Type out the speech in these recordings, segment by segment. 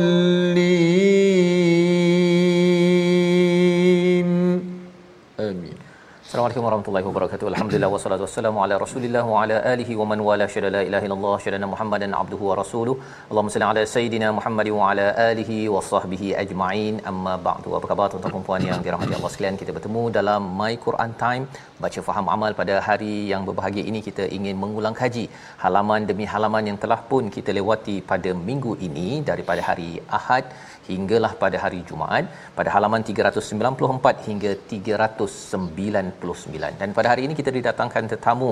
المصلين Assalamualaikum warahmatullahi wabarakatuh. Alhamdulillah wassalatu wassalamu ala Rasulillah wa ala alihi wa man wala syada la ilaha illallah syada Muhammadan abduhu wa rasuluh. Allahumma salli ala sayidina Muhammad wa ala alihi wa sahbihi ajma'in. Amma ba'du. Apa khabar tuan-tuan dan puan yang dirahmati Allah sekalian? Kita bertemu dalam My Quran Time, baca faham amal pada hari yang berbahagia ini kita ingin mengulang kaji halaman demi halaman yang telah pun kita lewati pada minggu ini daripada hari Ahad hinggalah pada hari Jumaat pada halaman 394 hingga 399 dan pada hari ini kita didatangkan tetamu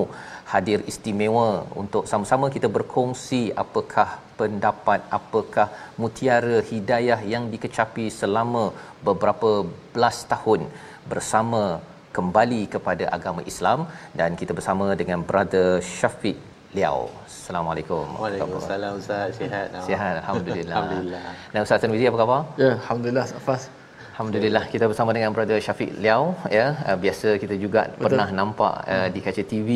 hadir istimewa untuk sama-sama kita berkongsi apakah pendapat apakah mutiara hidayah yang dikecapi selama beberapa belas tahun bersama kembali kepada agama Islam dan kita bersama dengan brother Syafiq Liao. Assalamualaikum. Waalaikumsalam Ustaz. Sihat. Sihat alhamdulillah. Alhamdulillah. Dan Ustaz Tanwizi apa khabar? Ya, Alhamdulillah Safas. Alhamdulillah kita bersama dengan brother Syafiq Liao ya. Uh, biasa kita juga Betul. pernah nampak uh, di kaca TV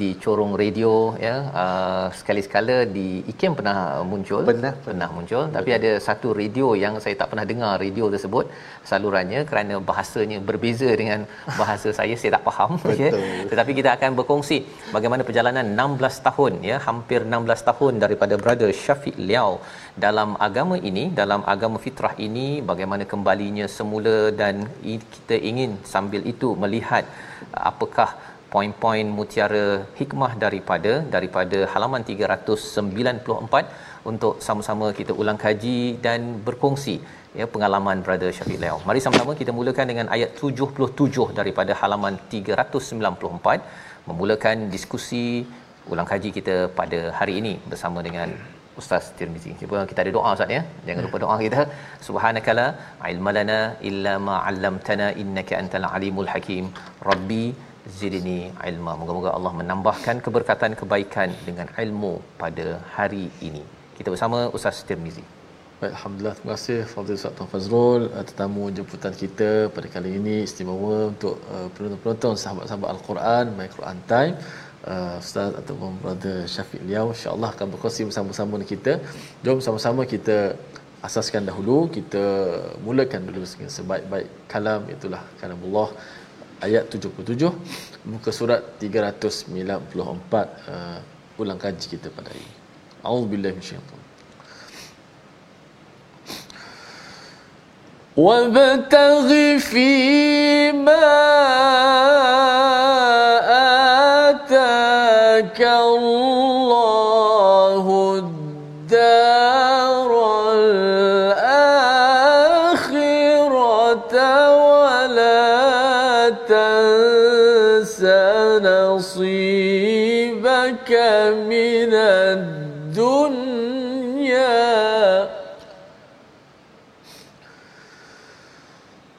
di corong radio ya. Uh, sekali-sekala di IKEM pernah muncul. Pernah. pernah. Muncul. Betul. tapi ada satu radio yang saya tak pernah dengar radio tersebut. Salurannya kerana bahasanya berbeza dengan bahasa saya saya tak faham ya. Tetapi kita akan berkongsi bagaimana perjalanan 16 tahun ya. Hampir 16 tahun daripada brother Syafiq Liao dalam agama ini dalam agama fitrah ini bagaimana kembalinya semula dan kita ingin sambil itu melihat apakah poin-poin mutiara hikmah daripada daripada halaman 394 untuk sama-sama kita ulang kaji dan berkongsi ya pengalaman brother Syafiq Leo. Mari sama-sama kita mulakan dengan ayat 77 daripada halaman 394 memulakan diskusi ulang kaji kita pada hari ini bersama dengan Ustaz Tirmizi. Cuba kita ada doa Ustaz ya. Jangan lupa doa kita. Subhanakala ilmalana illa ma 'allamtana innaka antal alimul hakim. Rabbi zidni ilma. Moga-moga Allah menambahkan keberkatan kebaikan dengan ilmu pada hari ini. Kita bersama Ustaz Tirmizi. Baik, Alhamdulillah. Terima kasih Fadil Ustaz Tuan Fazrul uh, tetamu jemputan kita pada kali ini istimewa untuk uh, penonton-penonton sahabat-sahabat Al-Quran My Quran Time uh, Ustaz ataupun Brother Syafiq Liao insyaAllah akan berkongsi bersama-sama dengan kita jom sama-sama kita asaskan dahulu kita mulakan dulu sebaik-baik kalam itulah kalamullah ayat 77 muka surat 394 uh, ulang kaji kita pada hari ini A'udzubillahi minasyaitanir وابتغ فيما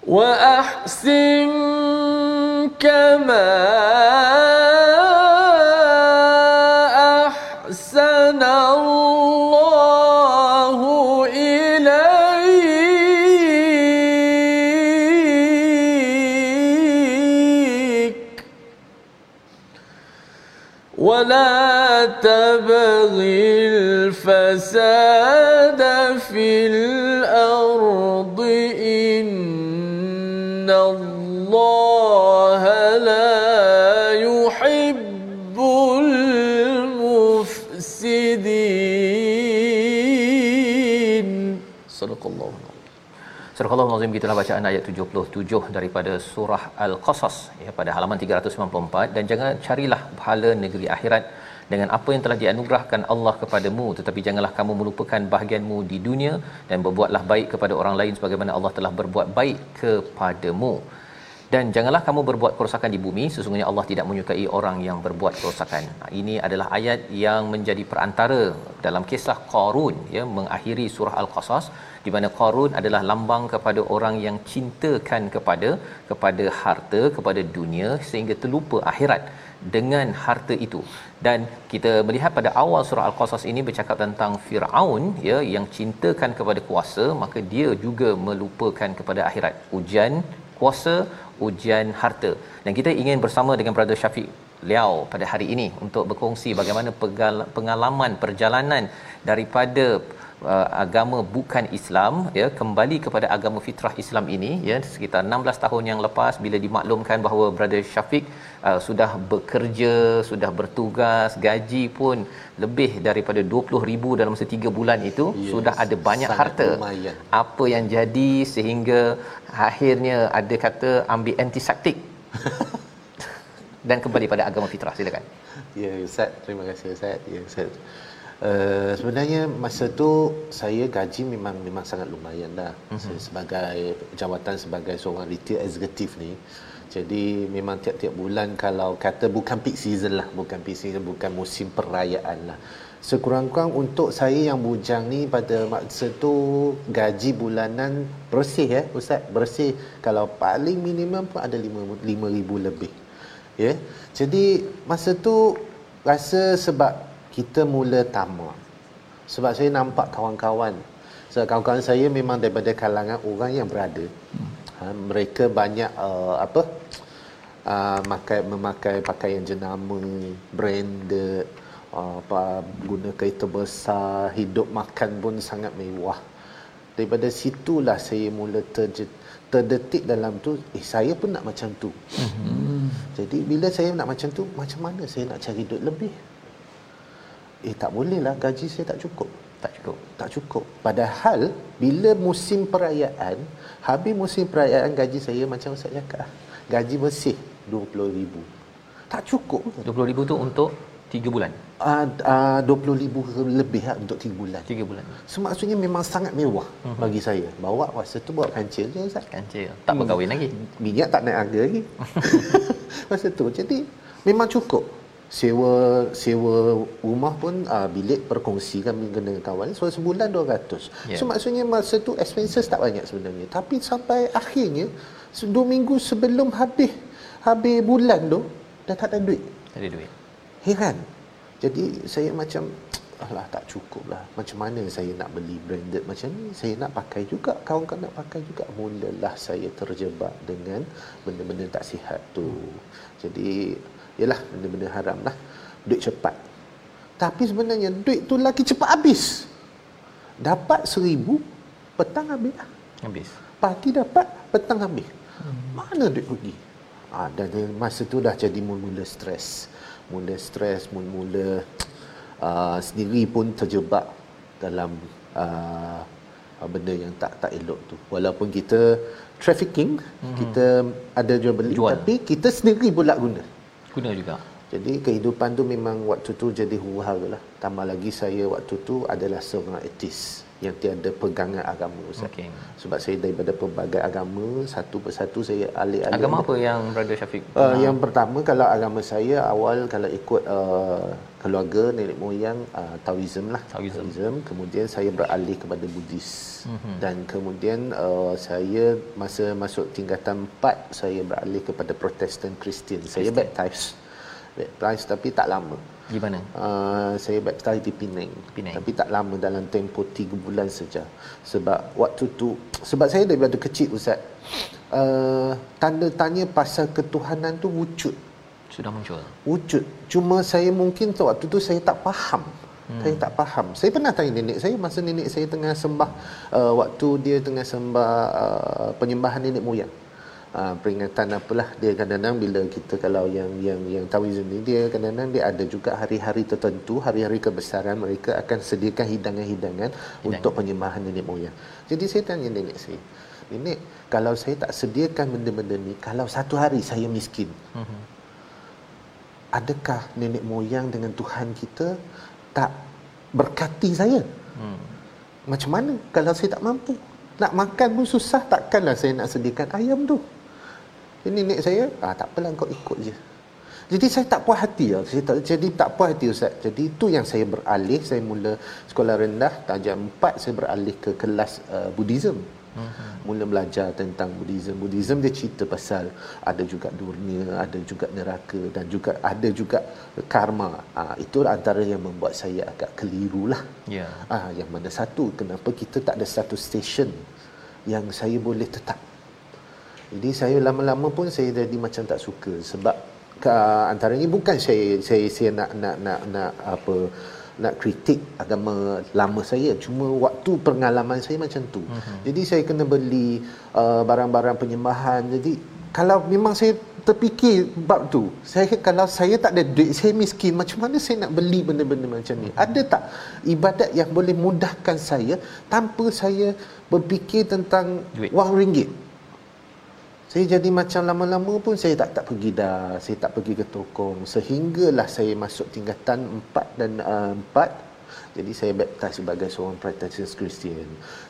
وأحسن كما أحسن الله إليك. ولا تبغي الفساد في الأرض Surah Al-Azim gitulah bacaan ayat 77 daripada surah Al-Qasas. Ya pada halaman 394 dan jangan carilah pahala negeri akhirat dengan apa yang telah dianugerahkan Allah kepadamu. Tetapi janganlah kamu melupakan bahagianmu di dunia dan berbuatlah baik kepada orang lain sebagaimana Allah telah berbuat baik kepadamu dan janganlah kamu berbuat kerosakan di bumi sesungguhnya Allah tidak menyukai orang yang berbuat kerosakan. Ini adalah ayat yang menjadi perantara dalam kisah Qarun ya mengakhiri surah Al-Qasas di mana Qarun adalah lambang kepada orang yang cintakan kepada kepada harta kepada dunia sehingga terlupa akhirat dengan harta itu dan kita melihat pada awal surah al-qasas ini bercakap tentang Firaun ya yang cintakan kepada kuasa maka dia juga melupakan kepada akhirat ujian kuasa ujian harta. Dan kita ingin bersama dengan brother Syafiq Liao pada hari ini untuk berkongsi bagaimana pengalaman perjalanan daripada uh, agama bukan Islam ya kembali kepada agama fitrah Islam ini ya sekitar 16 tahun yang lepas bila dimaklumkan bahawa brother Syafiq uh, sudah bekerja sudah bertugas gaji pun lebih daripada 20000 dalam 3 bulan itu yes, sudah ada banyak harta. lumayan. apa yang jadi sehingga akhirnya ada kata ambil antiseptik. Dan kembali pada agama fitrah silakan. Ya ustaz terima kasih ustaz. Ya ustaz Uh, sebenarnya masa tu saya gaji memang memang sangat lumayan dah uh-huh. sebagai jawatan sebagai seorang retail executive ni jadi memang tiap-tiap bulan kalau kata bukan peak season lah bukan peak season bukan musim perayaan lah sekurang-kurang untuk saya yang bujang ni pada masa tu gaji bulanan bersih ya eh, ustaz bersih kalau paling minimum pun ada 5 5000 lebih ya yeah? jadi masa tu rasa sebab kita mula tamak. Sebab saya nampak kawan-kawan. Sebab kawan-kawan saya memang daripada kalangan orang yang berada. Ha, mereka banyak uh, apa? Uh, makai memakai pakaian jenama branded uh, apa guna kereta besar hidup makan pun sangat mewah. Daripada situlah saya mula terjet, terdetik dalam tu eh saya pun nak macam tu. Hmm. jadi bila saya nak macam tu macam mana saya nak cari duit lebih eh tak boleh lah. Gaji saya tak cukup. Tak cukup. Tak cukup. Padahal bila musim perayaan habis musim perayaan gaji saya macam Ustaz cakap gaji bersih 20000 tak cukup. 20000 tu untuk 3 bulan? Uh, uh, 20000 lebih lah untuk 3 bulan. 3 bulan. So maksudnya memang sangat mewah uh-huh. bagi saya. Bawa masa tu bawa kancil je Ustaz. Kancil. Tak hmm. berkahwin lagi? minyak tak naik harga lagi. Masa tu. Jadi memang cukup sewa sewa rumah pun uh, bilik perkongsi kami dengan kawan. So sebulan 200 yeah. so maksudnya masa tu expenses tak banyak sebenarnya. Tapi sampai akhirnya dua minggu sebelum habis habis bulan tu dah tak ada duit. Tak ada duit. Heran. Jadi saya macam alah tak cukup lah. Macam mana saya nak beli branded? Macam ni saya nak pakai juga. Kawan-kawan nak pakai juga. Mulalah saya terjebak dengan benda-benda tak sihat tu. Jadi ialah benda-benda haram lah. Duit cepat. Tapi sebenarnya duit tu lagi cepat habis. Dapat seribu petang habis lah. Habis. Pagi dapat petang habis. Hmm. mana duit pergi? Ha, dan masa tu dah jadi mula-mula stres. Mula stres mula-mula uh, sendiri pun terjebak dalam uh, benda yang tak tak elok tu. Walaupun kita trafficking hmm. kita ada jual beli jual. tapi kita sendiri pula guna guna juga. Jadi kehidupan tu memang waktu tu jadi huru-hara lah. Tambah lagi saya waktu tu adalah seorang etis yang tiada pegangan agama Ustaz. Okay. Sebab saya daripada pelbagai agama, satu persatu saya alih-alih. Agama apa yang Brother Syafiq? Uh, yang pertama kalau agama saya awal kalau ikut uh, keluarga nenek moyang uh, Taoism lah. Taoism. Taoism. Kemudian saya beralih kepada Buddhis. Mm-hmm. Dan kemudian uh, saya masa masuk tingkatan 4 saya beralih kepada Protestan Kristian. Saya baptized. Baptized tapi tak lama. Mana? Uh, saya baptize di Penang. Penang. Tapi tak lama dalam tempoh 3 bulan saja. Sebab waktu tu sebab saya daripada kecil ustaz. Uh, tanda tanya pasal ketuhanan tu wujud. Sudah muncul. Wujud. Cuma saya mungkin tu waktu tu saya tak faham. Hmm. Saya tak faham. Saya pernah tanya nenek saya masa nenek saya tengah sembah uh, waktu dia tengah sembah uh, penyembahan nenek moyang. Uh, peringatan apalah dia kadang-kadang bila kita kalau yang yang yang Taoism ni dia kadang-kadang dia ada juga hari-hari tertentu hari-hari kebesaran mereka akan sediakan hidangan-hidangan Hidang. untuk penyembahan nenek moyang jadi saya tanya nenek saya nenek kalau saya tak sediakan benda-benda ni kalau satu hari saya miskin uh-huh. adakah nenek moyang dengan Tuhan kita tak berkati saya hmm. macam mana kalau saya tak mampu nak makan pun susah takkanlah saya nak sediakan ayam tu ini nenek saya ah tak apalah kau ikut je jadi saya tak puas hati lah. Saya tak, jadi tak puas hati Ustaz. Jadi itu yang saya beralih. Saya mula sekolah rendah. Tajam 4 saya beralih ke kelas uh, Buddhism. Uh-huh. Mula belajar tentang Buddhism. Buddhism dia cerita pasal ada juga dunia, ada juga neraka dan juga ada juga karma. Ah ha, itu antara yang membuat saya agak keliru lah. Ya. Yeah. Ah yang mana satu kenapa kita tak ada satu station yang saya boleh tetap. Jadi saya lama-lama pun saya jadi macam tak suka sebab ke, antaranya bukan saya saya saya nak nak nak nak apa nak kritik agama lama saya. Cuma waktu pengalaman saya macam tu. Uh-huh. jadi saya kena beli uh, barang-barang penyembahan. Jadi kalau memang saya terfikir bab tu saya kalau saya tak ada duit saya miskin macam mana saya nak beli benda-benda macam ni? Ada tak ibadat yang boleh mudahkan saya tanpa saya berfikir tentang duit. wang ringgit saya jadi macam lama-lama pun saya tak tak pergi dah saya tak pergi ke tokong. Sehinggalah saya masuk tingkatan 4 dan uh, 4 jadi saya baptize sebagai seorang Protestant Christian.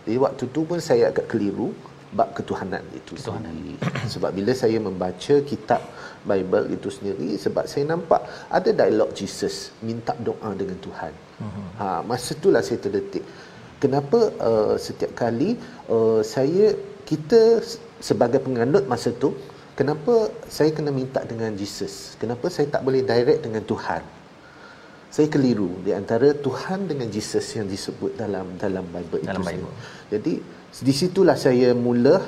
Jadi waktu tu pun saya agak keliru bab ketuhanan itu ketuhanan. sendiri. Sebab bila saya membaca kitab Bible itu sendiri sebab saya nampak ada dialog Jesus minta doa dengan Tuhan. Uh-huh. ha masa itulah saya terdetik. Kenapa uh, setiap kali uh, saya kita sebagai penganut masa tu kenapa saya kena minta dengan Jesus? Kenapa saya tak boleh direct dengan Tuhan? Saya keliru di antara Tuhan dengan Jesus yang disebut dalam dalam Bible dalam itu Bible. jadi di situlah saya mula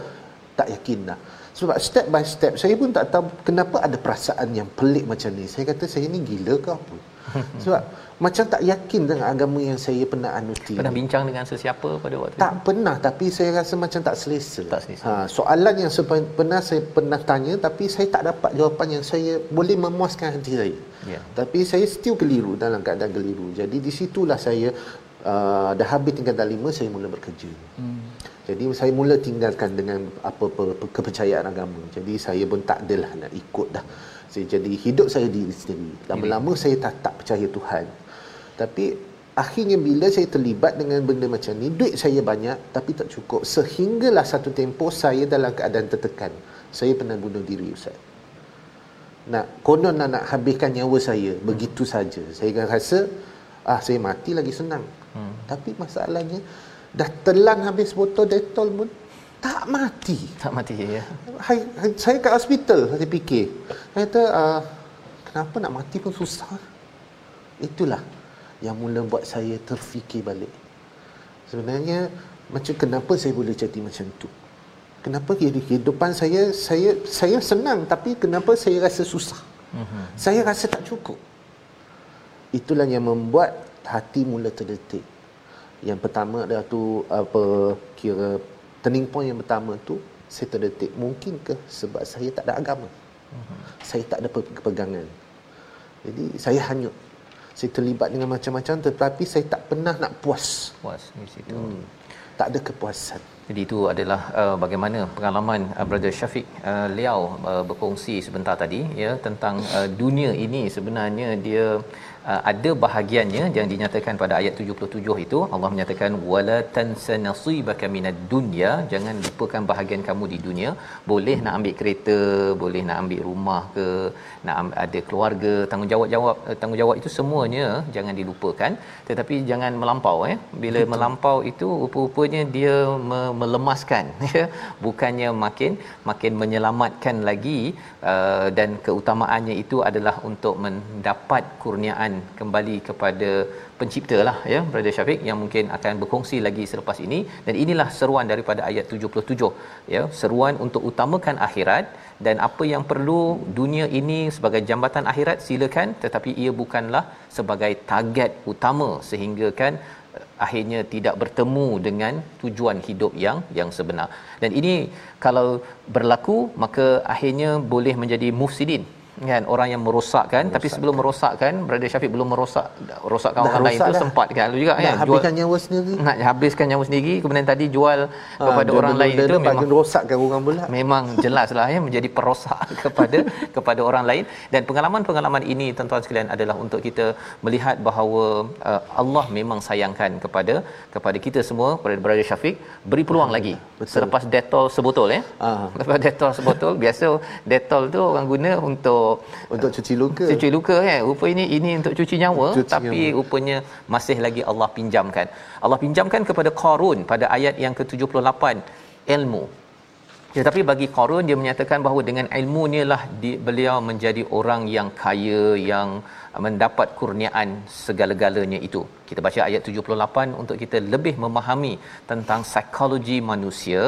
tak yakin dah sebab step by step saya pun tak tahu kenapa ada perasaan yang pelik macam ni. Saya kata saya ni gila ke apa sebab macam tak yakin dengan agama yang saya pernah anuti. Pernah bincang dengan sesiapa pada waktu tak itu? Tak pernah tapi saya rasa macam tak selesa. Tak selesa. Ha, soalan yang sepen, pernah saya pernah tanya tapi saya tak dapat jawapan yang saya boleh memuaskan hati saya. Yeah. Tapi saya still keliru dalam keadaan keliru. Jadi di situlah saya uh, dah habis tingkatan lima saya mula bekerja. Hmm. Jadi saya mula tinggalkan dengan apa-apa kepercayaan agama. Jadi saya pun tak adalah nak ikut dah. Saya jadi hidup saya diri sendiri. Lama-lama saya tak tak percaya Tuhan. Tapi akhirnya bila saya terlibat dengan benda macam ni, duit saya banyak tapi tak cukup. Sehinggalah satu tempoh saya dalam keadaan tertekan. Saya pernah bunuh diri Ustaz. Nak konon nak, nak habiskan nyawa saya begitu saja. Saya rasa ah saya mati lagi senang. Hmm. Tapi masalahnya dah telan habis botol detol pun tak mati. Tak mati ya. Hai, hai, saya kat hospital saya fikir. Saya kata uh, kenapa nak mati pun susah. Itulah yang mula buat saya terfikir balik. Sebenarnya macam kenapa saya boleh jadi macam tu? Kenapa kehidupan saya saya saya senang tapi kenapa saya rasa susah? Uh-huh. Saya rasa tak cukup. Itulah yang membuat hati mula terdetik. Yang pertama adalah tu apa kira turning point yang pertama tu saya terdetik mungkin ke sebab saya tak ada agama. Uh-huh. Saya tak ada pegangan. Jadi saya hanyut saya terlibat dengan macam-macam tetapi saya tak pernah nak puas puas di situ hmm. tak ada kepuasan jadi itu adalah uh, bagaimana pengalaman uh, brother Syafiq uh, Liao uh, berkongsi sebentar tadi ya tentang uh, dunia ini sebenarnya dia uh, ada bahagiannya yang dinyatakan pada ayat 77 itu Allah menyatakan wala tansanasibaka minad dunya. Jangan lupakan bahagian kamu di dunia. Boleh nak ambil kereta boleh nak ambil rumah ke nak ambil, ada keluarga tanggungjawab eh, tanggungjawab itu semuanya jangan dilupakan. Tetapi jangan melampau eh. Bila Betul. melampau itu rupa-rupanya dia me- melemaskan ya. Bukannya makin makin menyelamatkan lagi uh, dan keutamaannya itu adalah untuk mendapat kurniaan kembali kepada pencipta lah ya brother Syafiq yang mungkin akan berkongsi lagi selepas ini. Dan inilah seruan daripada ayat 77 ya seruan untuk utamakan akhirat dan apa yang perlu dunia ini sebagai jambatan akhirat silakan. Tetapi ia bukanlah sebagai target utama sehingga kan akhirnya tidak bertemu dengan tujuan hidup yang yang sebenar. Dan ini kalau berlaku maka akhirnya boleh menjadi mufsidin kan orang yang merosakkan merosak. tapi sebelum merosakkan brother Syafiq belum merosak rosakkan orang lain itu sempat kan lu juga nak kan habiskan jual, nyawa sendiri nak habiskan nyawa sendiri kemudian tadi jual ha, kepada orang lain itu memang rosakkan orang pula memang jelaslah ya menjadi perosak kepada kepada orang lain dan pengalaman-pengalaman ini tuan-tuan sekalian adalah untuk kita melihat bahawa uh, Allah memang sayangkan kepada kepada kita semua kepada brother Syafiq beri peluang ha, lagi betul. selepas detol sebotol ya ha. lepas detol sebotol biasa detol tu orang guna untuk untuk cuci luka. Cuci luka kan. Rupa ini ini untuk cuci nyawa cuci tapi nyawa. rupanya masih lagi Allah pinjamkan. Allah pinjamkan kepada Qarun pada ayat yang ke-78 ilmu. Tetapi bagi Qarun dia menyatakan bahawa dengan ilmu inilah di, beliau menjadi orang yang kaya yang mendapat kurniaan segala-galanya itu. Kita baca ayat 78 untuk kita lebih memahami tentang psikologi manusia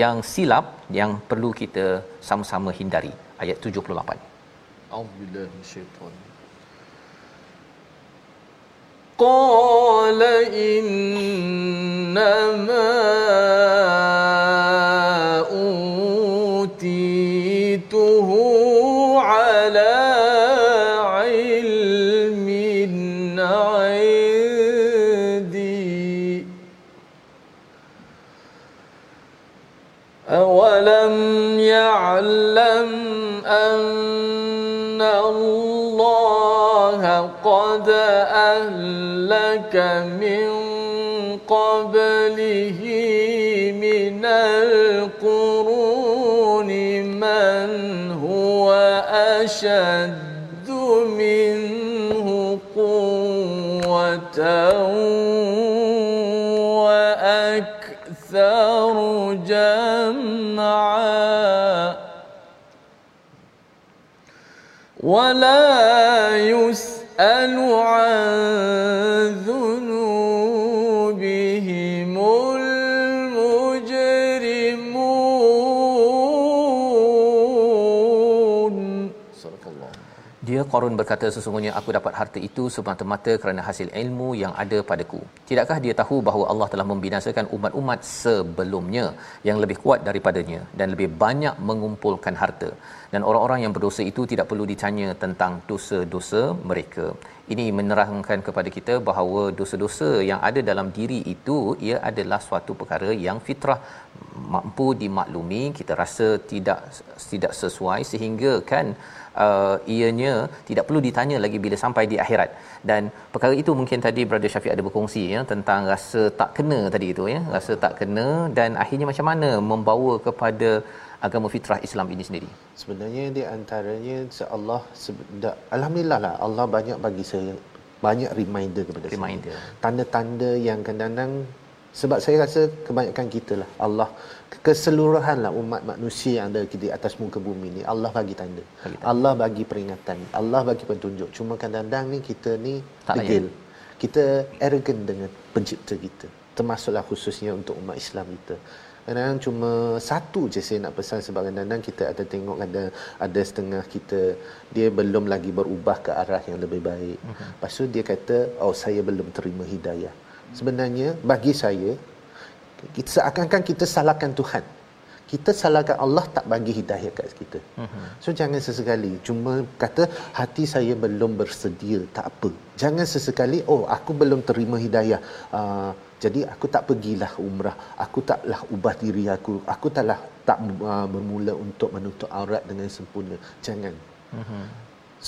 yang silap yang perlu kita sama-sama hindari. Ayat 78. أعوذ بالله من الشيطان. قال إنما أوتيته على علم عندي. أولم يعلم أن الله قد أهلك من قبله من القرون من هو أشد منه قوة وأكثر جمعاً. ولا Qarun berkata sesungguhnya aku dapat harta itu semata-mata kerana hasil ilmu yang ada padaku. Tidakkah dia tahu bahawa Allah telah membinasakan umat-umat sebelumnya yang lebih kuat daripadanya dan lebih banyak mengumpulkan harta dan orang-orang yang berdosa itu tidak perlu ditanya tentang dosa-dosa mereka. Ini menerangkan kepada kita bahawa dosa-dosa yang ada dalam diri itu ia adalah suatu perkara yang fitrah mampu dimaklumi kita rasa tidak tidak sesuai sehingga kan ianya tidak perlu ditanya lagi bila sampai di akhirat dan perkara itu mungkin tadi brother Syafiq ada berkongsi ya tentang rasa tak kena tadi itu ya rasa tak kena dan akhirnya macam mana membawa kepada agama fitrah Islam ini sendiri? Sebenarnya di antaranya Allah alhamdulillah lah Allah banyak bagi saya banyak reminder kepada reminder. saya. Tanda-tanda yang kadang-kadang sebab saya rasa kebanyakan kita lah Allah keseluruhan lah umat manusia yang ada di atas muka bumi ni Allah bagi tanda. bagi tanda. Allah bagi peringatan. Allah bagi petunjuk. Cuma kadang-kadang ni kita ni tak degil. Kita arrogant dengan pencipta kita. Termasuklah khususnya untuk umat Islam kita. Kadang-kadang cuma satu je saya nak pesan sebab kadang-kadang kita ada tengok ada ada setengah kita dia belum lagi berubah ke arah yang lebih baik. Uh-huh. Lepas tu dia kata, oh saya belum terima hidayah. Sebenarnya bagi saya, kita seakan-akan kita salahkan Tuhan. Kita salahkan Allah tak bagi hidayah kat kita. Uh-huh. So jangan sesekali cuma kata hati saya belum bersedia, tak apa. Jangan sesekali oh aku belum terima hidayah. Uh, jadi aku tak pergilah umrah. Aku taklah ubah diri aku. Aku taklah tak uh, bermula untuk menutup aurat dengan sempurna. Jangan. Uh-huh.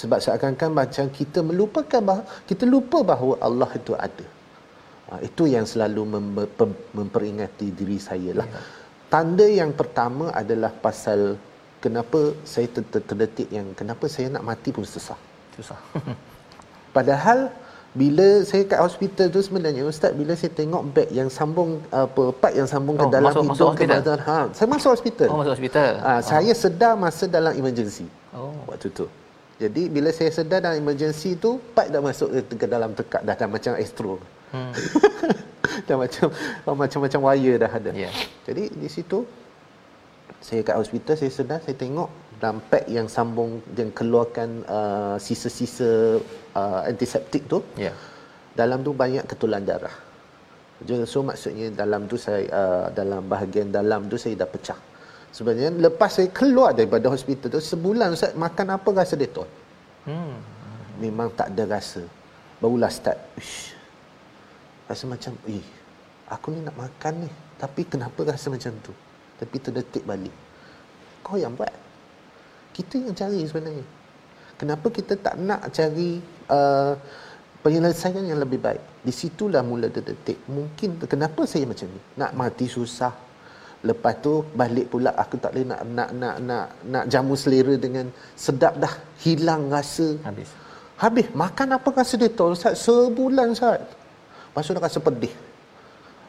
Sebab seakan-akan macam kita melupakan bahawa kita lupa bahawa Allah itu ada. Uh, itu yang selalu mem- memperingati diri saya lah. Yeah. Tanda yang pertama adalah pasal kenapa saya terdetik yang kenapa saya nak mati pun susah. Susah. Padahal bila saya kat hospital tu sebenarnya ustaz bila saya tengok beg yang sambung apa part yang sambung oh, ke dalam masuk, hidung masuk ke badan ha saya masuk hospital oh masuk hospital ha, oh. saya sedar masa dalam emergency oh waktu tu jadi bila saya sedar dalam emergency tu part dah masuk ke dalam tekak dah, dah macam astro hmm. dah macam oh, macam-macam wire dah ada yeah. jadi di situ saya kat hospital saya sedar saya tengok dalam pack yang sambung yang keluarkan uh, sisa-sisa uh, antiseptik tu. Yeah. Dalam tu banyak ketulan darah. So maksudnya dalam tu saya uh, dalam bahagian dalam tu saya dah pecah. Sebenarnya lepas saya keluar daripada hospital tu sebulan Ustaz makan apa rasa detol. Hmm. Memang tak ada rasa. Barulah start. Ush. Rasa macam, eh, aku ni nak makan ni. Tapi kenapa rasa macam tu? Tapi terdetik balik. Kau yang buat. Kita yang cari sebenarnya. Kenapa kita tak nak cari uh, penyelesaian yang lebih baik? Di situlah mula terdetik. Mungkin kenapa saya macam ni? Nak mati susah. Lepas tu balik pula aku tak boleh nak nak nak nak nak jamu selera dengan sedap dah hilang rasa. Habis. Habis makan apa rasa dia tu Ustaz sebulan Ustaz. Lepas tu dah rasa pedih.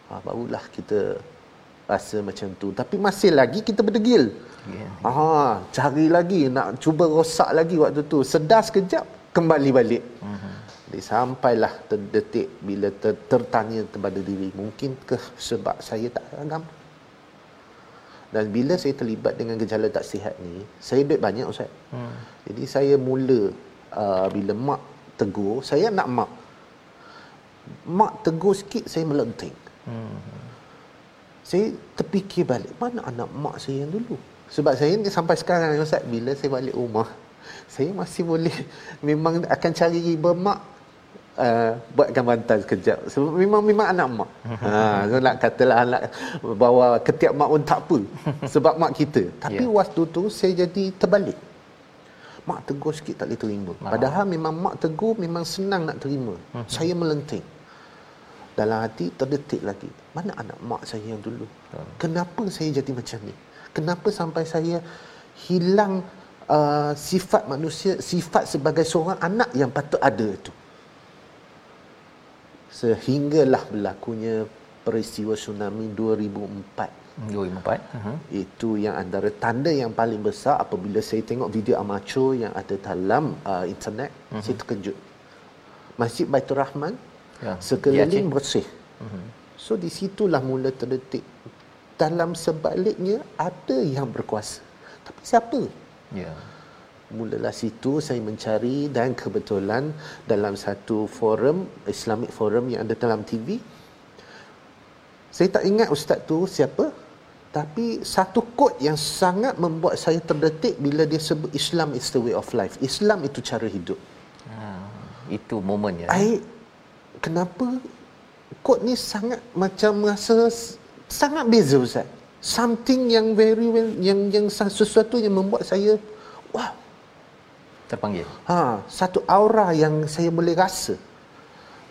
Ha, barulah kita rasa macam tu. Tapi masih lagi kita berdegil. Yeah. Ha, cari lagi nak cuba rosak lagi waktu tu. Sedar sekejap kembali balik. Uh-huh. Jadi, sampailah terdetik bila ter, tertanya kepada diri mungkin ke sebab saya tak agama. Dan bila saya terlibat dengan gejala tak sihat ni, saya duit banyak Ustaz. Hmm. Jadi saya mula uh, bila mak tegur, saya nak mak. Mak tegur sikit, saya melenting. Hmm. Saya terfikir balik, mana anak mak saya yang dulu? Sebab saya ni sampai sekarang Ustaz, bila saya balik rumah, saya masih boleh memang akan cari bermak uh, buatkan bantal sekejap. Sebab memang memang anak mak. ha, so nak katalah anak bawa ketiak mak pun tak apa. Sebab mak kita. Tapi yeah. waktu tu saya jadi terbalik. Mak tegur sikit tak boleh terima. Padahal memang mak tegur memang senang nak terima. Mhm. saya melenting. Dalam hati terdetik lagi. Mana anak mak saya yang dulu? Kenapa saya jadi macam ni? Kenapa sampai saya hilang uh, sifat manusia, sifat sebagai seorang anak yang patut ada itu? sehinggalah berlakunya peristiwa tsunami 2004 2004 uh-huh. itu yang antara tanda yang paling besar apabila saya tengok video amatur yang ada dalam uh, internet uh-huh. saya terkejut Masjid Baitur Rahman ya. sekeliling ya, bersih uh-huh. so di situlah mula terdetik. Dalam sebaliknya ada yang berkuasa. Tapi siapa? Ya. Mulalah situ saya mencari dan kebetulan dalam satu forum Islamic forum yang ada dalam TV saya tak ingat ustaz tu siapa tapi satu kod yang sangat membuat saya terdetik bila dia sebut Islam is the way of life. Islam itu cara hidup. Ha, itu momen ya. I, kenapa kod ni sangat macam rasa sangat beza ustaz something yang very well yang yang sesuatu yang membuat saya wow terpanggil. Ha, satu aura yang saya boleh rasa.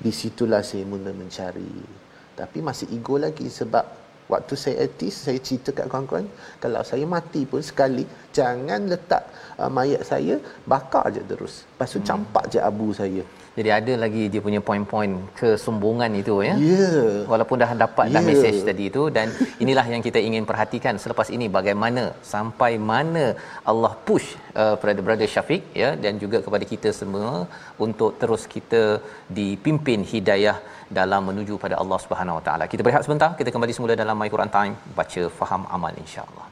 Di situlah saya mula mencari. Tapi masih ego lagi sebab waktu saya etis, saya cerita kat kawan-kawan, kalau saya mati pun sekali, jangan letak uh, mayat saya, bakar je terus. Lepas tu hmm. campak je abu saya. Jadi ada lagi dia punya poin-poin kesombongan itu ya. Yeah. Walaupun dah dapat yeah. dah message tadi itu dan inilah yang kita ingin perhatikan selepas ini bagaimana sampai mana Allah push uh, brother brother Syafiq ya dan juga kepada kita semua untuk terus kita dipimpin hidayah dalam menuju pada Allah Subhanahu Wa Taala. Kita berehat sebentar, kita kembali semula dalam My Quran Time baca faham amal insya-Allah.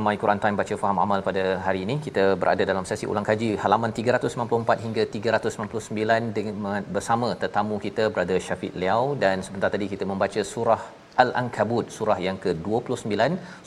dalam My Quran Time baca faham amal pada hari ini. Kita berada dalam sesi ulang kaji halaman 394 hingga 399 dengan bersama tetamu kita Brother Syafiq Liao. Dan sebentar tadi kita membaca surah Al-Ankabut surah yang ke-29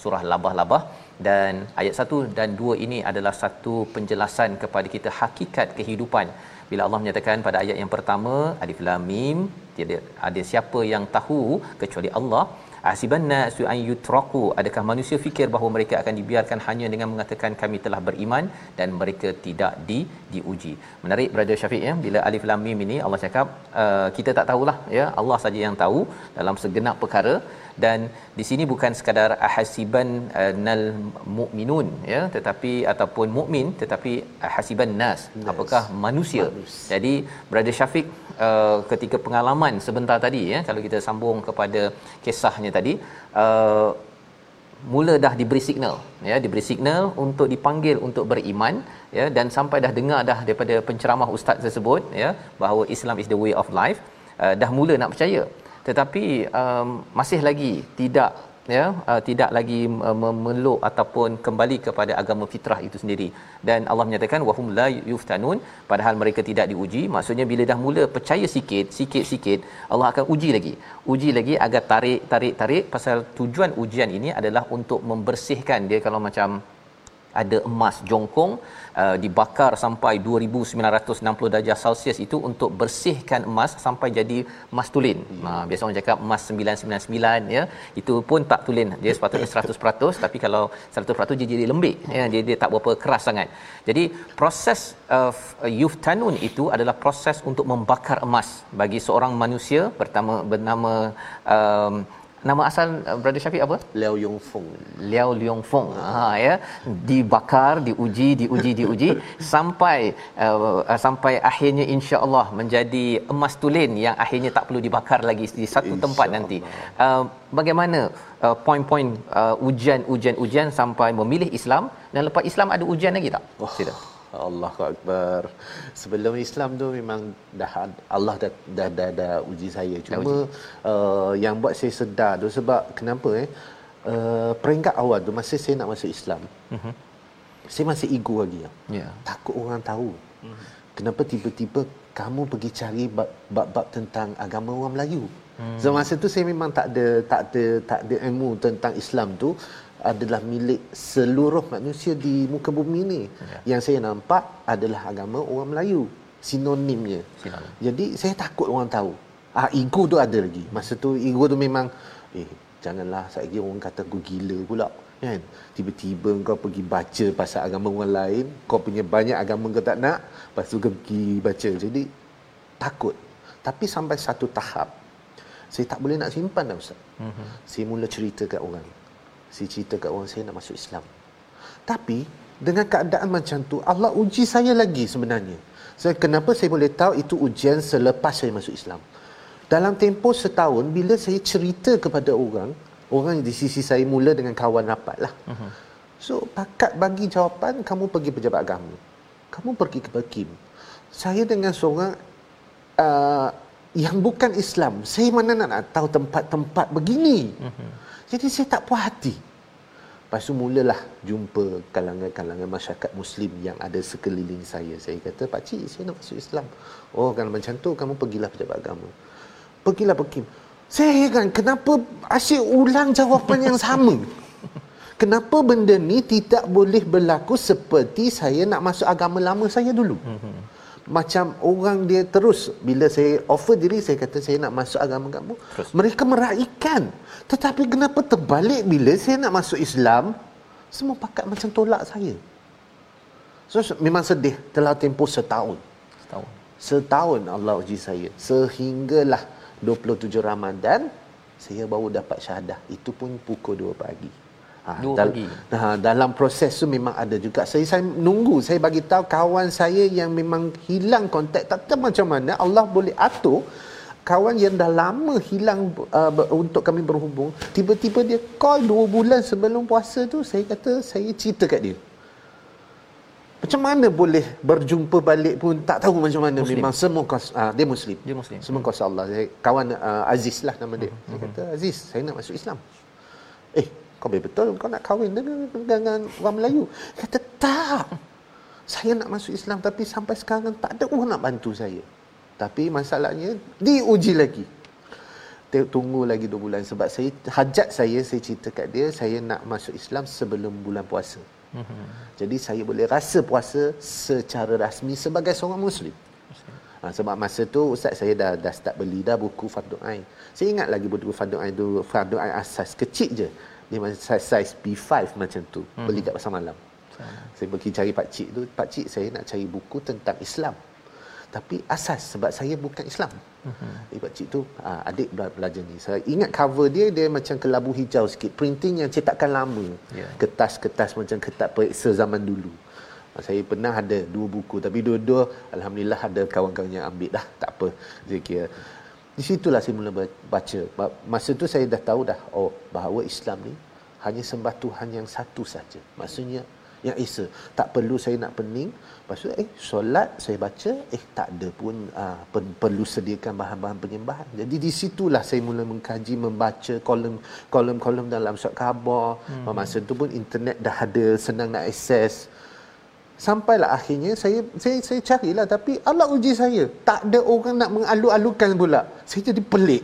surah Labah-labah. Dan ayat 1 dan 2 ini adalah satu penjelasan kepada kita hakikat kehidupan. Bila Allah menyatakan pada ayat yang pertama alif lam mim tiada ada siapa yang tahu kecuali Allah Asiban nasu an yutraku adakah manusia fikir bahawa mereka akan dibiarkan hanya dengan mengatakan kami telah beriman dan mereka tidak di diuji. Menarik brother Syafiq ya bila alif lam mim ini Allah cakap uh, kita tak tahulah ya Allah saja yang tahu dalam segenap perkara dan di sini bukan sekadar ahasiban uh, nal mukminun ya tetapi ataupun mukmin tetapi ahasiban nas yes. apakah manusia. Manus. Jadi brother Syafiq uh, ketika pengalaman sebentar tadi ya kalau kita sambung kepada kisahnya tadi uh, mula dah diberi signal ya diberi signal untuk dipanggil untuk beriman ya dan sampai dah dengar dah daripada penceramah ustaz tersebut ya bahawa Islam is the way of life uh, dah mula nak percaya. Tetapi um, masih lagi tidak ya uh, tidak lagi uh, memeluk ataupun kembali kepada agama fitrah itu sendiri. Dan Allah menyatakan wahum la yuftanun. Padahal mereka tidak diuji. Maksudnya bila dah mula percaya sikit sikit-sikit Allah akan uji lagi. Uji lagi agar tarik tarik tarik pasal tujuan ujian ini adalah untuk membersihkan dia. Kalau macam ada emas jongkong uh, dibakar sampai 2960 darjah Celsius itu untuk bersihkan emas sampai jadi emas tulen. Ha uh, biasa orang cakap emas 999 ya. Itu pun tak tulen. Dia sepatutnya 100% tapi kalau 100% dia jadi lembik ya. Dia, dia tak berapa keras sangat. Jadi proses of uh, yuftanun itu adalah proses untuk membakar emas bagi seorang manusia pertama bernama um, Nama asal uh, Brother Syafiq apa? Liao Yong Fong. Liao Yong Fong. Ha ya. Dibakar, diuji, diuji, diuji sampai uh, uh, sampai akhirnya insya-Allah menjadi emas tulen yang akhirnya tak perlu dibakar lagi di satu tempat nanti. Uh, bagaimana uh, poin-poin uh, ujian-ujian-ujian sampai memilih Islam dan lepas Islam ada ujian lagi tak? Oh. Sila. Allah Akbar. Sebelum Islam tu memang dah Allah dah dah dah, dah uji saya. Cuma uji. Uh, yang buat saya sedar tu sebab kenapa eh? Uh, peringkat awal tu masa saya nak masuk Islam. Uh-huh. Saya masih ego lagi. Ya. Yeah. Takut orang tahu. Uh-huh. Kenapa tiba-tiba kamu pergi cari bab-bab tentang agama orang Melayu? Hmm. So masa tu saya memang tak ada tak ada tak ada ilmu tentang Islam tu adalah milik seluruh manusia di muka bumi ini. Ya. Yang saya nampak adalah agama orang Melayu. Sinonimnya. Sinonim. Jadi saya takut orang tahu. Ah ego tu ada lagi. Masa tu ego tu memang eh janganlah saya orang kata aku gila pula kan. Tiba-tiba kau pergi baca pasal agama orang lain, kau punya banyak agama kau tak nak, lepas tu kau pergi baca. Jadi takut. Tapi sampai satu tahap saya tak boleh nak simpan dah ustaz. Mm-hmm. Saya mula cerita kat orang saya cerita kat orang saya nak masuk Islam. Tapi dengan keadaan macam tu Allah uji saya lagi sebenarnya. Saya kenapa saya boleh tahu itu ujian selepas saya masuk Islam. Dalam tempoh setahun bila saya cerita kepada orang, orang di sisi saya mula dengan kawan rapat lah. Uh-huh. So pakat bagi jawapan kamu pergi pejabat agama. Kamu pergi ke Pekim. Saya dengan seorang uh, yang bukan Islam. Saya mana nak, nak tahu tempat-tempat begini. Uh-huh. Jadi saya tak puas hati. Lepas tu mulalah jumpa kalangan-kalangan masyarakat Muslim yang ada sekeliling saya. Saya kata, Pak Cik, saya nak masuk Islam. Oh, kalau macam tu, kamu pergilah pejabat agama. Pergilah pekim. Saya heran, kenapa asyik ulang jawapan yang sama? Kenapa benda ni tidak boleh berlaku seperti saya nak masuk agama lama saya dulu? Macam orang dia terus bila saya offer diri saya kata saya nak masuk agama kamu terus. mereka meraihkan tetapi kenapa terbalik bila saya nak masuk Islam? Semua pakat macam tolak saya. So memang sedih. Telah tempoh setahun. Setahun. Setahun Allah uji saya. Sehinggalah 27 Ramadan saya baru dapat syahadah. Itu pun pukul 2 pagi Ha, Dua dal- pagi. Ha, dalam proses tu memang ada juga. Saya, saya nunggu. Saya bagi tahu kawan saya yang memang hilang kontak. Tak tahu macam mana Allah boleh atur kawan yang dah lama hilang uh, untuk kami berhubung. Tiba-tiba dia call dua bulan sebelum puasa tu. Saya kata, saya cerita kat dia. macam mana boleh berjumpa balik pun tak tahu macam mana Muslim. memang semua kos uh, dia muslim Dia Muslim. semua kuasa Allah saya kawan uh, Aziz lah nama dia saya kata Aziz saya nak masuk Islam kau betul kau nak kahwin dengan, dengan orang Melayu kata tak saya nak masuk Islam tapi sampai sekarang tak ada orang nak bantu saya tapi masalahnya diuji lagi tunggu lagi 2 bulan sebab saya hajat saya saya cerita kat dia saya nak masuk Islam sebelum bulan puasa Mhm. jadi saya boleh rasa puasa secara rasmi sebagai seorang muslim. Ha, sebab masa tu ustaz saya dah dah start beli dah buku Fardu Ain. Saya ingat lagi buku Fardu Ain tu Fardu Ain asas kecil je. Dia macam size, size B5 macam tu. Mhm. Beli kat pasar malam. Saya pergi cari pak cik tu, pak cik saya nak cari buku tentang Islam. Tapi asas sebab saya bukan Islam. Mhm. Eh, pak cik tu ah, adik bela- belajar ni. Saya ingat cover dia dia macam kelabu hijau sikit. Printing yang cetakan lama. Ya. Kertas-kertas macam kertas periksa zaman dulu. Ah, Saya pernah ada dua buku tapi dua-dua alhamdulillah ada kawan-kawan yang ambil dah. Tak apa. Saya kira di situlah saya mula ba- baca. Ba- Masa tu saya dah tahu dah oh bahawa Islam ni hanya sembah Tuhan yang satu saja. Maksudnya yang Esa. Tak perlu saya nak pening. Lepas tu eh solat saya baca eh tak ada pun uh, per- perlu sediakan bahan-bahan penyembahan. Jadi di situlah saya mula mengkaji membaca kolom kolom-kolom dalam surat khabar. Hmm. Masa tu pun internet dah ada senang nak akses. Sampailah akhirnya saya saya saya carilah tapi Allah uji saya. Tak ada orang nak mengalu-alukan pula. Saya jadi pelik.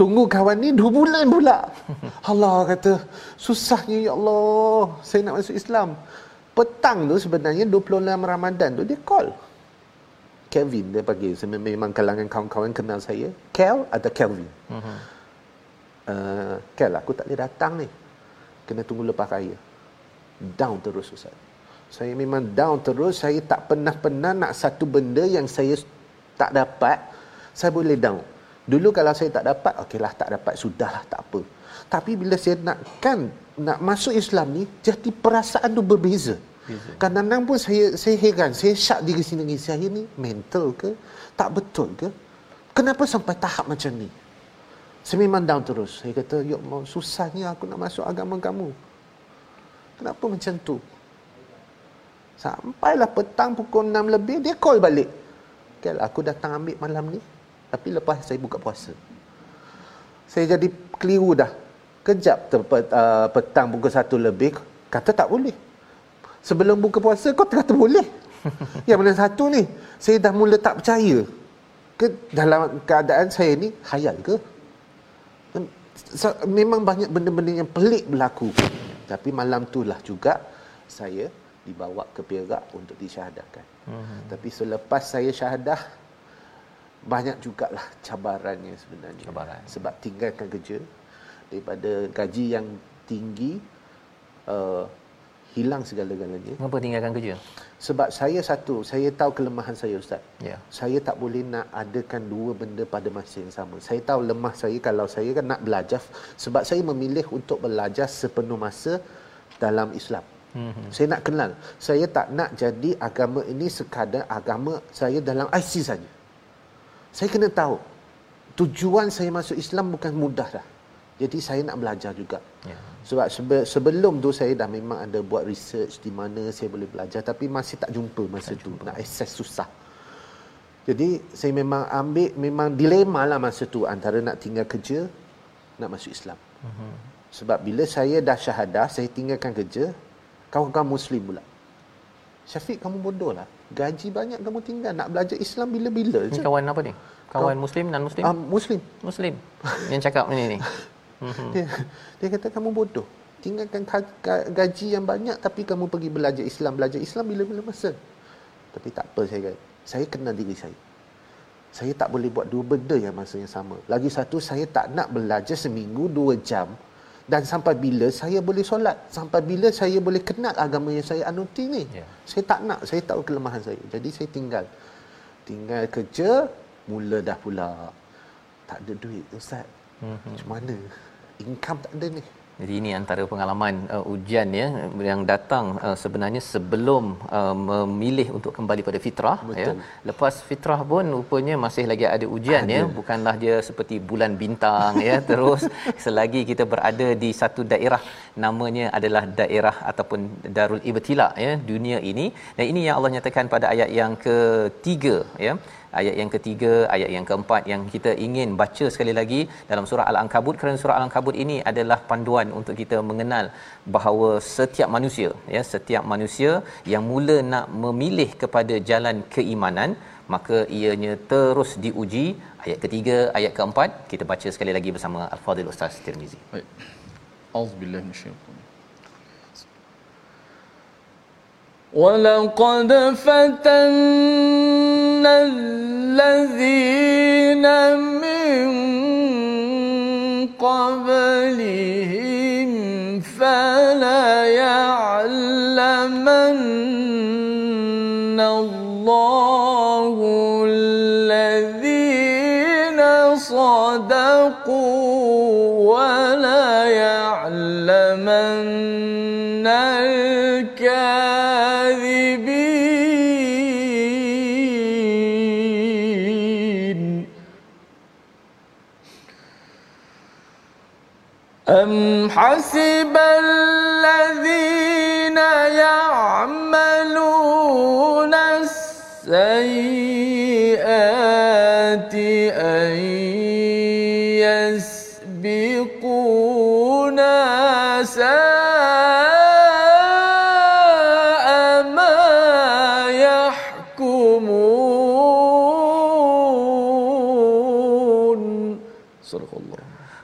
Tunggu kawan ni dua bulan pula. Allah kata, susahnya ya Allah. Saya nak masuk Islam. Petang tu sebenarnya 26 Ramadan tu dia call. Kevin dia panggil. Saya memang kalangan kawan-kawan kenal saya. Kel atau Kelvin. Uh, Kel aku tak boleh datang ni. Kena tunggu lepas raya. Down terus Ustaz. Saya memang down terus. Saya tak pernah-pernah nak satu benda yang saya tak dapat. Saya boleh down. Dulu kalau saya tak dapat, okeylah tak dapat, sudahlah tak apa. Tapi bila saya nakkan nak masuk Islam ni, jadi perasaan tu berbeza. Kadang-kadang pun saya saya heran, saya syak diri sendiri, saya ni mental ke? Tak betul ke? Kenapa sampai tahap macam ni? Saya memang down terus. Saya kata, ya Allah, susahnya aku nak masuk agama kamu. Kenapa macam tu? Sampailah petang pukul 6 lebih, dia call balik. Kel, aku datang ambil malam ni. Tapi lepas saya buka puasa. Saya jadi keliru dah. Kejap terpet, uh, petang pukul 1 lebih, kata tak boleh. Sebelum buka puasa, kau kata boleh. Yang mana satu ni, saya dah mula tak percaya. Ke dalam keadaan saya ni, khayal ke? Memang banyak benda-benda yang pelik berlaku. Tapi malam tu lah juga saya dibawa ke Perak untuk disyahadahkan. Hmm. Tapi selepas saya syahadah banyak jugalah cabarannya sebenarnya. Cabaran. Sebab tinggalkan kerja daripada gaji yang tinggi uh, hilang segala-galanya. Mengapa tinggalkan kerja? Sebab saya satu, saya tahu kelemahan saya Ustaz. Ya. Saya tak boleh nak adakan dua benda pada masa yang sama. Saya tahu lemah saya kalau saya kan nak belajar sebab saya memilih untuk belajar sepenuh masa dalam Islam. Mm-hmm. Saya nak kenal. Saya tak nak jadi agama ini sekadar agama saya dalam IC saja. Saya kena tahu tujuan saya masuk Islam bukan mudah dah. Jadi saya nak belajar juga. Ya. Sebab sebe- sebelum tu saya dah memang ada buat research di mana saya boleh belajar tapi masih tak jumpa masa tak tu. Jumpa. Nak akses susah. Jadi saya memang ambil memang dilema lah masa tu antara nak tinggal kerja nak masuk Islam. Uh-huh. Sebab bila saya dah syahadah, saya tinggalkan kerja, kawan-kawan muslim pula. Syafiq kamu bodoh lah. Gaji banyak kamu tinggal. Nak belajar Islam bila-bila je. kawan apa ni? Kawan muslim non muslim? Ah, muslim. Muslim. Yang cakap ni ni. Dia, dia kata kamu bodoh. Tinggalkan ka- ka- gaji yang banyak tapi kamu pergi belajar Islam. Belajar Islam bila-bila masa. Tapi tak apa saya kata. Saya kenal diri saya. Saya tak boleh buat dua benda yang masa yang sama. Lagi satu, saya tak nak belajar seminggu dua jam. Dan sampai bila saya boleh solat. Sampai bila saya boleh kenal agama yang saya anuti ni. Ya. Saya tak nak. Saya tahu kelemahan saya. Jadi saya tinggal. Tinggal kerja, mula dah pula. Tak ada duit, Ustaz. Mhm. Macam mana? Income tak ada ni. Jadi ini antara pengalaman uh, ujian ya yang datang uh, sebenarnya sebelum uh, memilih untuk kembali pada fitrah ya. Lepas fitrah pun rupanya masih lagi ada ujian ya. ada. ya. Bukanlah dia seperti bulan bintang ya terus selagi kita berada di satu daerah namanya adalah daerah ataupun darul ibtila ya dunia ini dan ini yang Allah nyatakan pada ayat yang ketiga ya ayat yang ketiga, ayat yang keempat yang kita ingin baca sekali lagi dalam surah Al-Ankabut kerana surah Al-Ankabut ini adalah panduan untuk kita mengenal bahawa setiap manusia ya setiap manusia yang mula nak memilih kepada jalan keimanan maka ianya terus diuji ayat ketiga ayat keempat kita baca sekali lagi bersama Al-Fadhil Ustaz Tirmizi. Baik. Auzubillahi minasyaitanir ولقد فتنا الذين من قبلهم فلا يعلمن الله الذين صدقوا ولا يعلمن حسب الذين يعملون السيئات أن يسبقونا ساء ما يحكمون. صدق الله.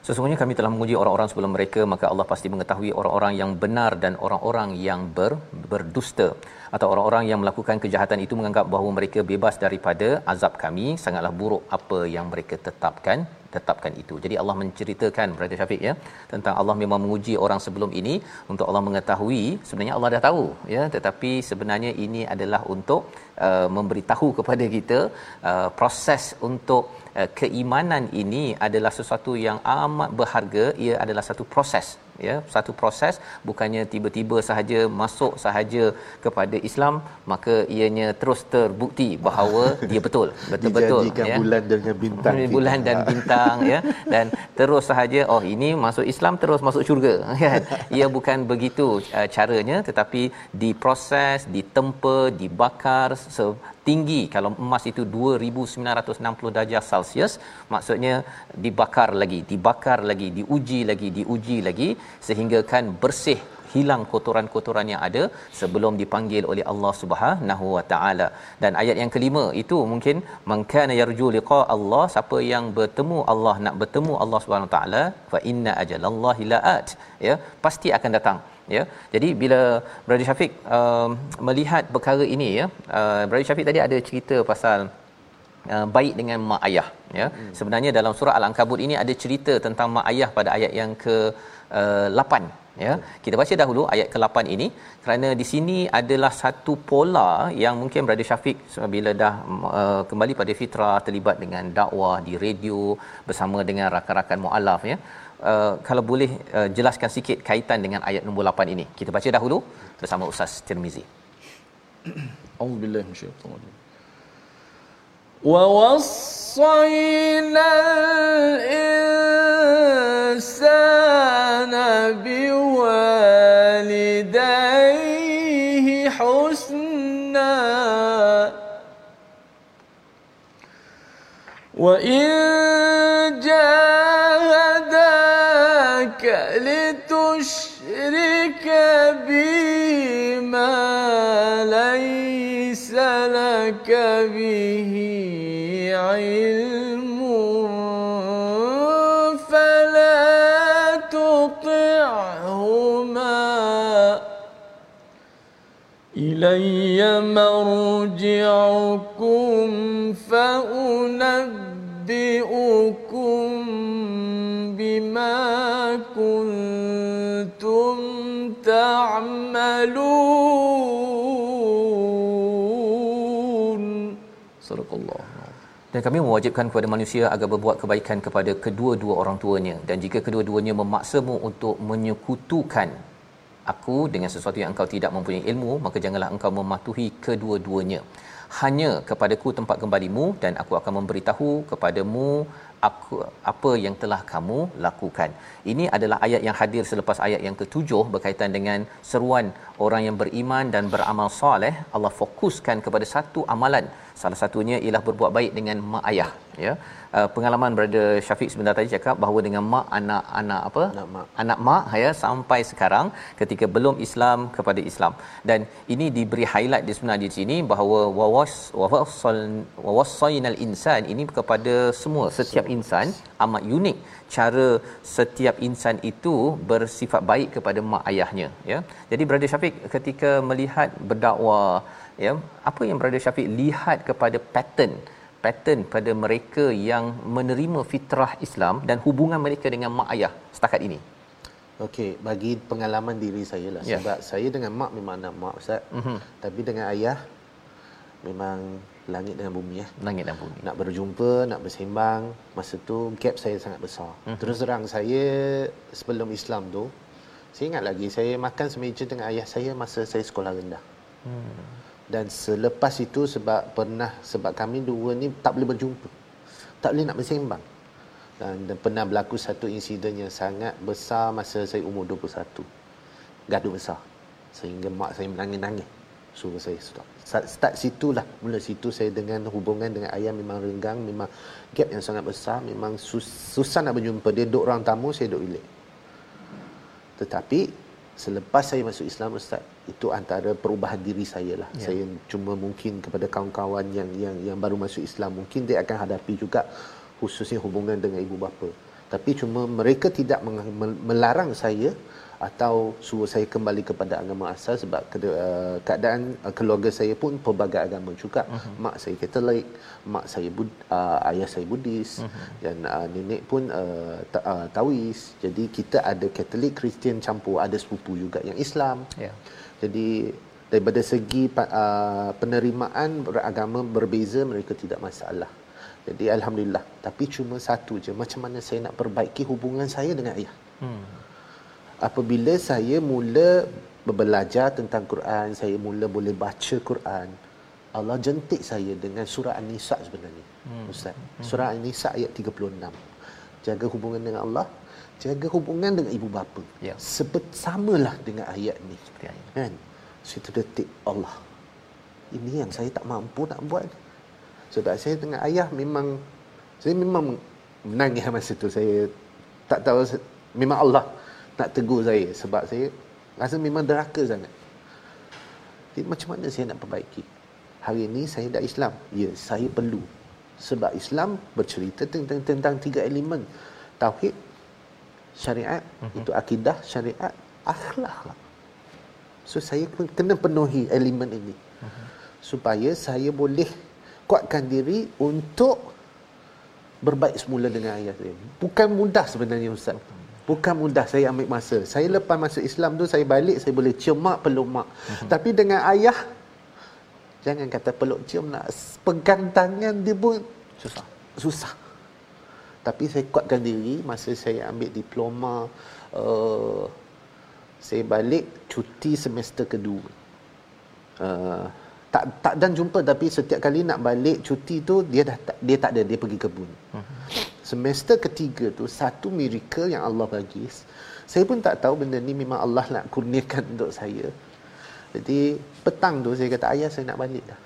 Sesungguhnya kami telah menguji orang-orang sebelum mereka maka Allah pasti mengetahui orang-orang yang benar dan orang-orang yang ber, berdusta. Atau orang-orang yang melakukan kejahatan itu menganggap bahawa mereka bebas daripada azab kami. Sangatlah buruk apa yang mereka tetapkan tetapkan itu. Jadi Allah menceritakan Brother Syafiq ya tentang Allah memang menguji orang sebelum ini untuk Allah mengetahui sebenarnya Allah dah tahu ya tetapi sebenarnya ini adalah untuk uh, memberitahu kepada kita uh, proses untuk uh, keimanan ini adalah sesuatu yang amat berharga ia adalah satu proses ya satu proses bukannya tiba-tiba sahaja masuk sahaja kepada Islam maka ianya terus terbukti bahawa dia betul betul-betul ya. bulan dengan bintang bulan dan bintang ya. Dan terus sahaja oh ini masuk Islam terus masuk syurga kan ia bukan begitu uh, caranya tetapi diproses ditempa dibakar tinggi kalau emas itu 2960 darjah Celsius maksudnya dibakar lagi dibakar lagi diuji lagi diuji lagi sehingga kan bersih hilang kotoran-kotoran yang ada sebelum dipanggil oleh Allah Subhanahu Wa Taala. Dan ayat yang kelima itu mungkin mangkana yarju liqa Allah siapa yang bertemu Allah nak bertemu Allah Subhanahu Wa Taala fa inna ajalallahi laat ya pasti akan datang ya. Jadi bila Brother Syafiq uh, melihat perkara ini ya uh, Brother Syafiq tadi ada cerita pasal uh, baik dengan mak ayah ya. Hmm. sebenarnya dalam surah al-ankabut ini ada cerita tentang mak ayah pada ayat yang ke uh, 8 ya. Kita baca dahulu ayat ke-8 ini. Kerana di sini adalah satu pola yang mungkin Brother Syafiq bila dah uh, kembali pada fitrah terlibat dengan dakwah di radio bersama dengan rakan-rakan mualaf ya uh, kalau boleh uh, jelaskan sikit kaitan dengan ayat nombor 8 ini. Kita baca dahulu bersama Ustaz Tirmizi. Auzubillahi minasyaitonir Wa wassayna al-insana biwalidayhi به علم فلا تطعهما. إلي مرجعكم فأنبئكم بما كنتم تعملون. Dan kami mewajibkan kepada manusia agar berbuat kebaikan kepada kedua-dua orang tuanya. Dan jika kedua-duanya memaksamu untuk menyekutukan aku dengan sesuatu yang engkau tidak mempunyai ilmu maka janganlah engkau mematuhi kedua-duanya. Hanya kepadaku tempat kembalimu dan aku akan memberitahu kepadamu aku apa yang telah kamu lakukan. Ini adalah ayat yang hadir selepas ayat yang ketujuh berkaitan dengan seruan orang yang beriman dan beramal soleh. Allah fokuskan kepada satu amalan. Salah satunya ialah berbuat baik dengan mak ayah, ya. Uh, pengalaman brother Syafiq sebentar tadi cakap bahawa dengan mak anak anak apa? Anak mak. Anak mak ya sampai sekarang ketika belum Islam kepada Islam. Dan ini diberi highlight di sebenarnya di sini bahawa wawas wawassal wawassainal insan ini kepada semua setiap insan amat unik cara setiap insan itu bersifat baik kepada mak ayahnya ya. Jadi brother Syafiq ketika melihat berdakwah ya apa yang brother Syafiq lihat kepada pattern pattern pada mereka yang menerima fitrah Islam dan hubungan mereka dengan mak ayah setakat ini. Okey, bagi pengalaman diri saya lah Ya. sebab saya dengan mak memang anak mak Ustaz. Mhm. Tapi dengan ayah memang langit dengan bumi ya. Langit dan bumi. Nak berjumpa, nak bersembang, masa tu gap saya sangat besar. Mhm. Terus terang saya sebelum Islam tu saya ingat lagi saya makan semeja dengan ayah saya masa saya sekolah rendah. Hmm. Dan selepas itu sebab pernah sebab kami dua ni tak boleh berjumpa. Tak boleh nak bersembang. Dan, dan pernah berlaku satu insiden yang sangat besar masa saya umur 21. Gaduh besar. Sehingga mak saya menangis-nangis. Suruh saya stop. Start, start situlah. Mula situ saya dengan hubungan dengan ayah memang renggang. Memang gap yang sangat besar. Memang sus, susah nak berjumpa. Dia duduk orang tamu, saya duduk bilik. Tetapi selepas saya masuk Islam Ustaz, itu antara perubahan diri saya lah. Yeah. Saya cuma mungkin kepada kawan-kawan yang yang yang baru masuk Islam mungkin dia akan hadapi juga khususnya hubungan dengan ibu bapa. Tapi cuma mereka tidak melarang saya atau suruh saya kembali kepada agama asal sebab ke- uh, keadaan uh, keluarga saya pun pelbagai agama juga. Uh-huh. Mak saya Katolik, mak saya Bud, uh, ayah saya Buddhis uh-huh. dan uh, nenek pun uh, ta- uh, Taois. Jadi kita ada Katolik, Kristian campur, ada sepupu juga yang Islam. Ya. Jadi daripada segi uh, penerimaan beragama berbeza mereka tidak masalah. Jadi alhamdulillah. Tapi cuma satu je macam mana saya nak perbaiki hubungan saya dengan ayah. Hmm. Apabila saya mula belajar tentang Quran, saya mula boleh baca Quran. Allah jentik saya dengan surah An-Nisa sebenarnya. Hmm. Ustaz. Surah An-Nisa ayat 36. Jaga hubungan dengan Allah, jaga hubungan dengan ibu bapa. Ya. Sebet samalah dengan ayat ni. Seperti ayat. Kan? Situ detik Allah. Ini yang saya tak mampu nak buat. Sebab saya dengan ayah memang saya memang menangis masa tu saya tak tahu memang Allah nak tegur saya sebab saya rasa memang deraka sangat. Jadi macam mana saya nak perbaiki? Hari ini saya dah Islam. Ya, saya perlu. Sebab Islam bercerita tentang tentang tiga elemen. Tauhid, syariat, uh-huh. itu akidah, syariat, akhlak. lah. So saya pun kena penuhi elemen ini. Uh-huh. Supaya saya boleh kuatkan diri untuk berbaik semula dengan ayah saya. Bukan mudah sebenarnya Ustaz. Bukan mudah saya ambil masa. Saya lepas masuk Islam tu saya balik saya boleh cium mak peluk mak. Uh-huh. Tapi dengan ayah jangan kata peluk cium nak pegang tangan dia pun Susah. susah. Tapi saya kuatkan diri masa saya ambil diploma uh, saya balik cuti semester kedua. Uh, tak tak dan jumpa tapi setiap kali nak balik cuti tu dia dah tak, dia tak ada dia pergi kebun. Semester ketiga tu satu miracle yang Allah bagi. Saya pun tak tahu benda ni memang Allah nak kurniakan untuk saya. Jadi petang tu saya kata ayah saya nak balik dah.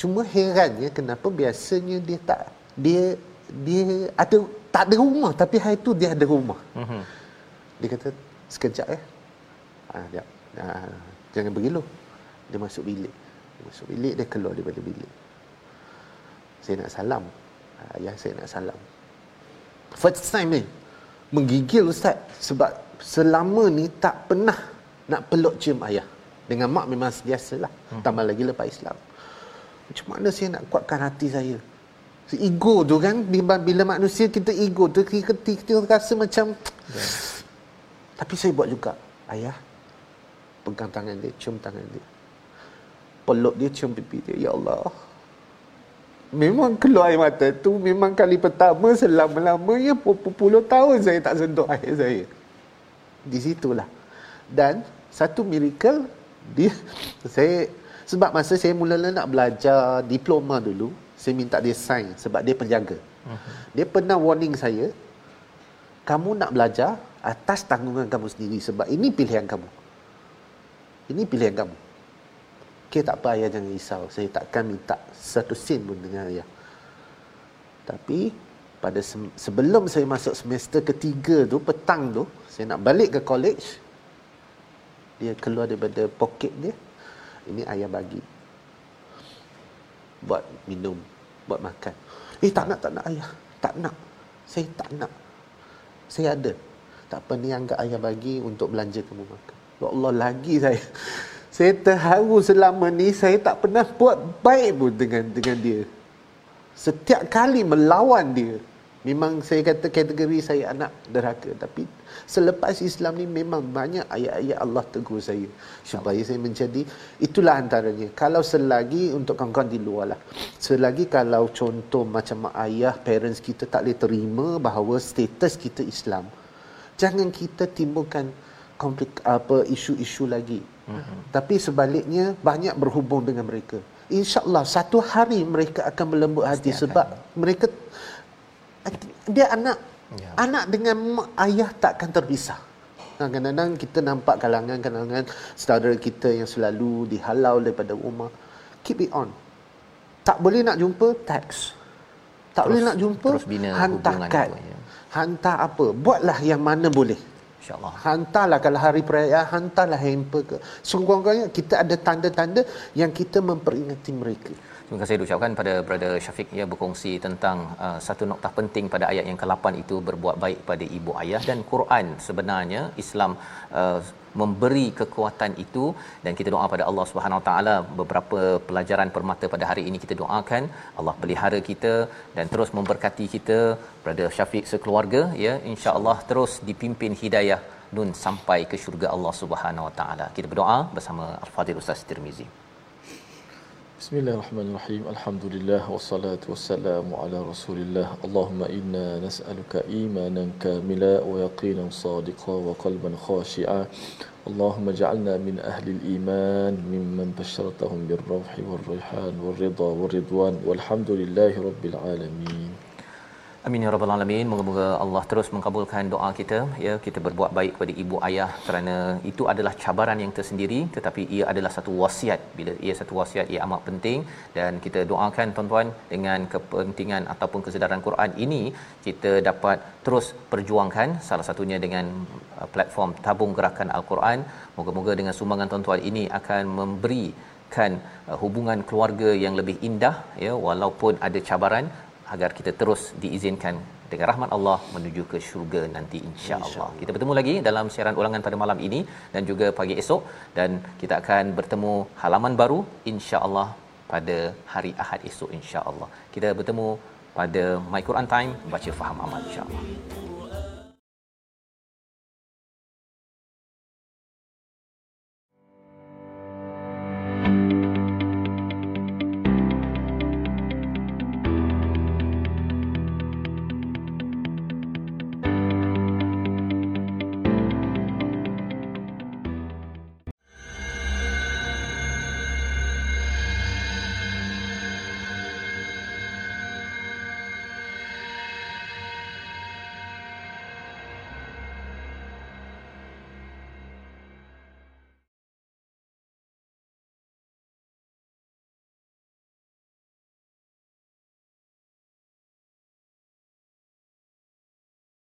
Cuma herannya kenapa biasanya dia tak dia dia ada tak ada rumah tapi hari tu dia ada rumah. Mhm. Dia kata sekejap ya. Ah, dia, ah, jangan pergi. Dia masuk bilik. Dia masuk bilik dia keluar daripada bilik. Saya nak salam. Ah, ayah saya nak salam. First time ni menggigil ustaz sebab selama ni tak pernah nak peluk cium ayah. Dengan mak memang biasalah. Hmm. Tambah lagi lepas Islam. Macam mana saya nak kuatkan hati saya? Ego tu kan bila, bila manusia kita ego tu kita, kita, kita rasa macam tapi saya buat juga. Ayah pegang tangan dia, cium tangan dia. Peluk dia, cium pipi dia. Ya Allah. memang keluar air mata tu memang kali pertama selama-lamanya puluh tahun saya tak sentuh air saya. Di situlah. Dan satu miracle dia saya sebab masa saya mula-mula nak belajar diploma dulu, saya minta dia sign sebab dia penjaga. Dia pernah warning saya, kamu nak belajar atas tanggungan kamu sendiri sebab ini pilihan kamu. Ini pilihan kamu. Okey tak apa ayah jangan risau. Saya takkan minta satu sen pun dengan ayah. Tapi pada se- sebelum saya masuk semester ketiga tu petang tu saya nak balik ke college dia keluar daripada poket dia ini ayah bagi buat minum buat makan. Eh tak nak tak nak ayah. Tak nak. Saya tak nak. Saya ada. Tak apa ni anggap ayah bagi untuk belanja kamu makan. Ya Allah lagi saya. Saya terharu selama ni saya tak pernah buat baik pun dengan dengan dia. Setiap kali melawan dia memang saya kata kategori saya anak derhaka tapi selepas Islam ni memang banyak ayat-ayat Allah tegur saya supaya saya menjadi itulah antaranya kalau selagi untuk kawan-kawan di luar lah selagi kalau contoh macam mak ayah parents kita tak boleh terima bahawa status kita Islam jangan kita timbulkan konflik apa isu-isu lagi mm-hmm. tapi sebaliknya banyak berhubung dengan mereka insyaallah satu hari mereka akan melembut hati Pasti sebab akan. mereka dia anak ya. anak dengan mak, ayah takkan terpisah kadang-kadang kita nampak kalangan-kalangan saudara kita yang selalu dihalau daripada rumah keep it on tak boleh nak jumpa teks tak terus, boleh nak jumpa hantar kad ya. hantar apa buatlah yang mana boleh InsyaAllah. Hantarlah kalau hari perayaan, hantarlah hamper ke. Sungguh-sungguhnya kita ada tanda-tanda yang kita memperingati mereka. Terima kasih ucapkan pada brother Syafiq. Ya berkongsi tentang uh, satu noktah penting pada ayat yang ke-8 itu berbuat baik pada ibu ayah dan Quran. Sebenarnya Islam uh, memberi kekuatan itu dan kita doa pada Allah Subhanahu Wa Taala. Beberapa pelajaran permata pada hari ini kita doakan. Allah pelihara kita dan terus memberkati kita. Brother Syafiq sekeluarga ya insya-Allah terus dipimpin hidayah nun sampai ke syurga Allah Subhanahu Wa Taala. Kita berdoa bersama Al-Fadhil Ustaz Tirmizi. بسم الله الرحمن الرحيم الحمد لله والصلاة والسلام على رسول الله اللهم إنا نسألك إيمانا كاملا ويقينا صادقا وقلبا خاشعا اللهم اجعلنا من أهل الإيمان ممن بشرتهم بالروح والريحان والرضا والرضوان والحمد لله رب العالمين Amin ya rabbal alamin. Moga-moga Allah terus mengabulkan doa kita ya kita berbuat baik kepada ibu ayah kerana itu adalah cabaran yang tersendiri tetapi ia adalah satu wasiat. Bila ia satu wasiat ia amat penting dan kita doakan tuan-tuan dengan kepentingan ataupun kesedaran Quran ini kita dapat terus perjuangkan salah satunya dengan uh, platform tabung gerakan al-Quran. Moga-moga dengan sumbangan tuan-tuan ini akan memberikan uh, hubungan keluarga yang lebih indah ya walaupun ada cabaran agar kita terus diizinkan dengan rahmat Allah menuju ke syurga nanti insya-Allah. Insya kita bertemu lagi dalam siaran ulangan pada malam ini dan juga pagi esok dan kita akan bertemu halaman baru insya-Allah pada hari Ahad esok insya-Allah. Kita bertemu pada My Quran Time baca faham amal insya-Allah.